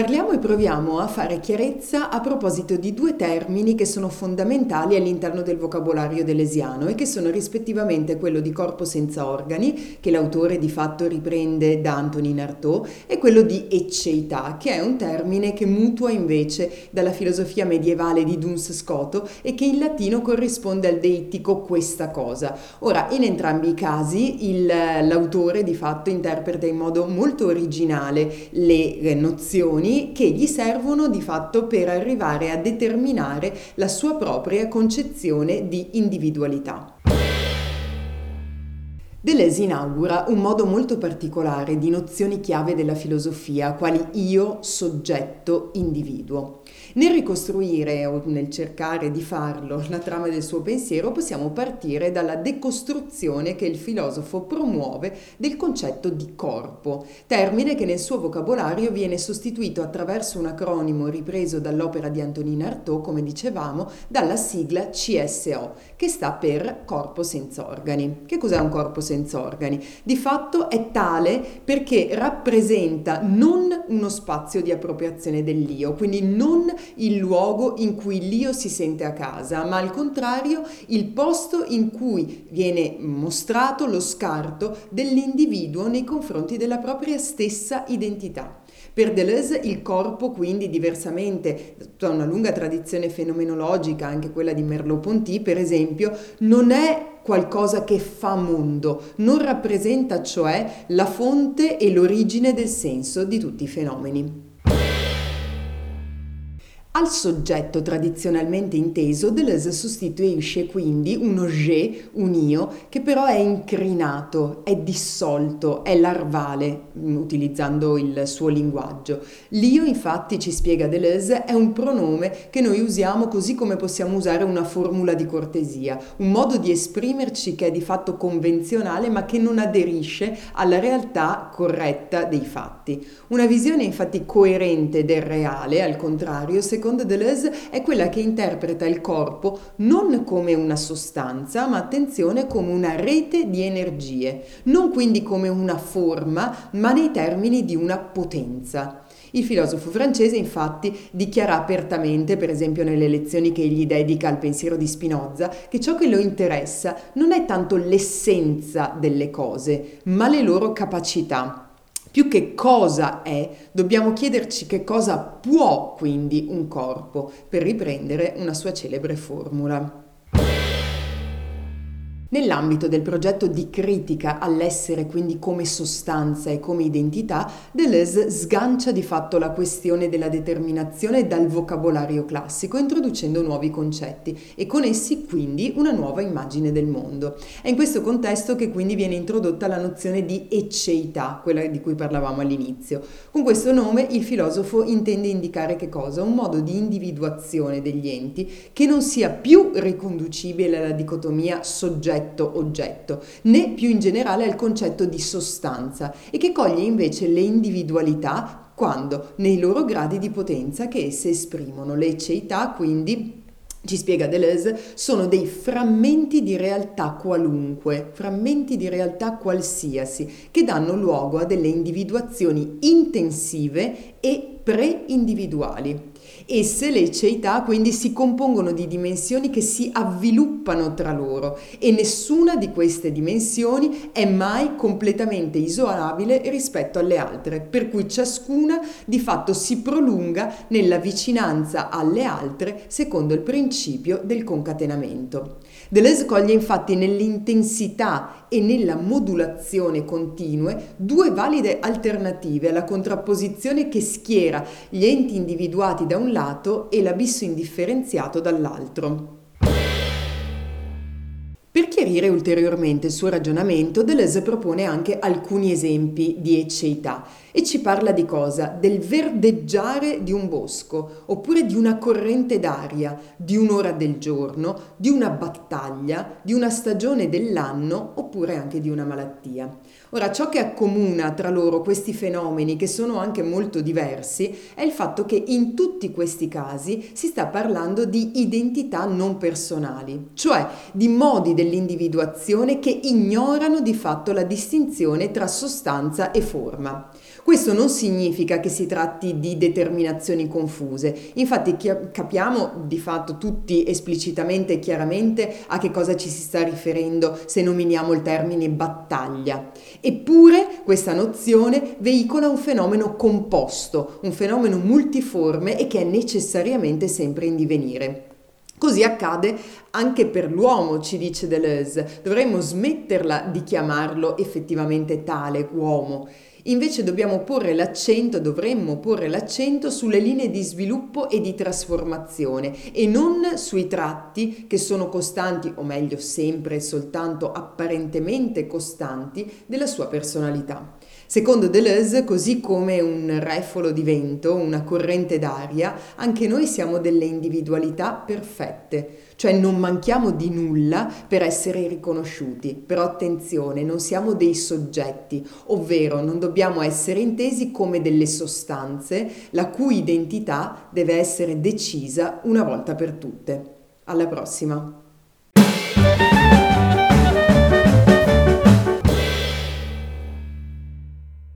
Parliamo e proviamo a fare chiarezza a proposito di due termini che sono fondamentali all'interno del vocabolario delesiano e che sono rispettivamente quello di corpo senza organi, che l'autore di fatto riprende da Antonin Artaud, e quello di ecceità, che è un termine che mutua invece dalla filosofia medievale di Duns Scoto e che in latino corrisponde al deittico questa cosa. Ora, in entrambi i casi il, l'autore di fatto interpreta in modo molto originale le eh, nozioni azioni che gli servono di fatto per arrivare a determinare la sua propria concezione di individualità. Deleuze inaugura un modo molto particolare di nozioni chiave della filosofia, quali io, soggetto, individuo. Nel ricostruire o nel cercare di farlo la trama del suo pensiero possiamo partire dalla decostruzione che il filosofo promuove del concetto di corpo, termine che nel suo vocabolario viene sostituito attraverso un acronimo ripreso dall'opera di Antonin Artaud, come dicevamo, dalla sigla CSO, che sta per corpo senza organi. Che cos'è un corpo senza senza organi. Di fatto è tale perché rappresenta non uno spazio di appropriazione dell'io, quindi non il luogo in cui l'io si sente a casa, ma al contrario il posto in cui viene mostrato lo scarto dell'individuo nei confronti della propria stessa identità. Per Deleuze il corpo, quindi, diversamente da una lunga tradizione fenomenologica, anche quella di Merleau-Ponty, per esempio, non è qualcosa che fa mondo, non rappresenta cioè la fonte e l'origine del senso di tutti i fenomeni. Al soggetto tradizionalmente inteso Deleuze sostituisce quindi uno je, un io, che però è incrinato, è dissolto, è larvale, mm, utilizzando il suo linguaggio. L'io, infatti, ci spiega Deleuze, è un pronome che noi usiamo così come possiamo usare una formula di cortesia, un modo di esprimerci che è di fatto convenzionale ma che non aderisce alla realtà corretta dei fatti. Una visione infatti coerente del reale, al contrario, secondo secondo Deleuze è quella che interpreta il corpo non come una sostanza, ma attenzione come una rete di energie, non quindi come una forma, ma nei termini di una potenza. Il filosofo francese infatti dichiara apertamente, per esempio nelle lezioni che egli dedica al pensiero di Spinoza, che ciò che lo interessa non è tanto l'essenza delle cose, ma le loro capacità. Più che cosa è, dobbiamo chiederci che cosa può quindi un corpo, per riprendere una sua celebre formula. Nell'ambito del progetto di critica all'essere quindi come sostanza e come identità, Deleuze sgancia di fatto la questione della determinazione dal vocabolario classico, introducendo nuovi concetti e con essi quindi una nuova immagine del mondo. È in questo contesto che quindi viene introdotta la nozione di ecceità, quella di cui parlavamo all'inizio. Con questo nome il filosofo intende indicare che cosa? Un modo di individuazione degli enti che non sia più riconducibile alla dicotomia soggetto soggetto-oggetto, né più in generale al concetto di sostanza e che coglie invece le individualità quando nei loro gradi di potenza che esse esprimono. Le ceità quindi ci spiega Deleuze, sono dei frammenti di realtà qualunque, frammenti di realtà qualsiasi, che danno luogo a delle individuazioni intensive e pre-individuali. Esse, le ceità, quindi si compongono di dimensioni che si avviluppano tra loro e nessuna di queste dimensioni è mai completamente isolabile rispetto alle altre, per cui ciascuna di fatto si prolunga nella vicinanza alle altre secondo il principio del concatenamento. Deleuze coglie infatti nell'intensità e nella modulazione continue due valide alternative alla contrapposizione che schiera gli enti individuati da un lato e l'abisso indifferenziato dall'altro. Per chiarire ulteriormente il suo ragionamento, Deleuze propone anche alcuni esempi di ecceità e ci parla di cosa? Del verdeggiare di un bosco, oppure di una corrente d'aria, di un'ora del giorno, di una battaglia, di una stagione dell'anno, oppure anche di una malattia. Ora, ciò che accomuna tra loro questi fenomeni, che sono anche molto diversi, è il fatto che in tutti questi casi si sta parlando di identità non personali, cioè di modi dell'individuazione che ignorano di fatto la distinzione tra sostanza e forma. Questo non significa che si tratti di determinazioni confuse, infatti capiamo di fatto tutti esplicitamente e chiaramente a che cosa ci si sta riferendo se nominiamo il termine battaglia. Eppure questa nozione veicola un fenomeno composto, un fenomeno multiforme e che è necessariamente sempre in divenire. Così accade anche per l'uomo, ci dice Deleuze. Dovremmo smetterla di chiamarlo effettivamente tale uomo. Invece dobbiamo porre l'accento, dovremmo porre l'accento sulle linee di sviluppo e di trasformazione e non sui tratti che sono costanti, o meglio sempre e soltanto apparentemente costanti, della sua personalità. Secondo Deleuze, così come un refolo di vento, una corrente d'aria, anche noi siamo delle individualità perfette, cioè non manchiamo di nulla per essere riconosciuti. Però attenzione, non siamo dei soggetti, ovvero non dobbiamo essere intesi come delle sostanze la cui identità deve essere decisa una volta per tutte. Alla prossima!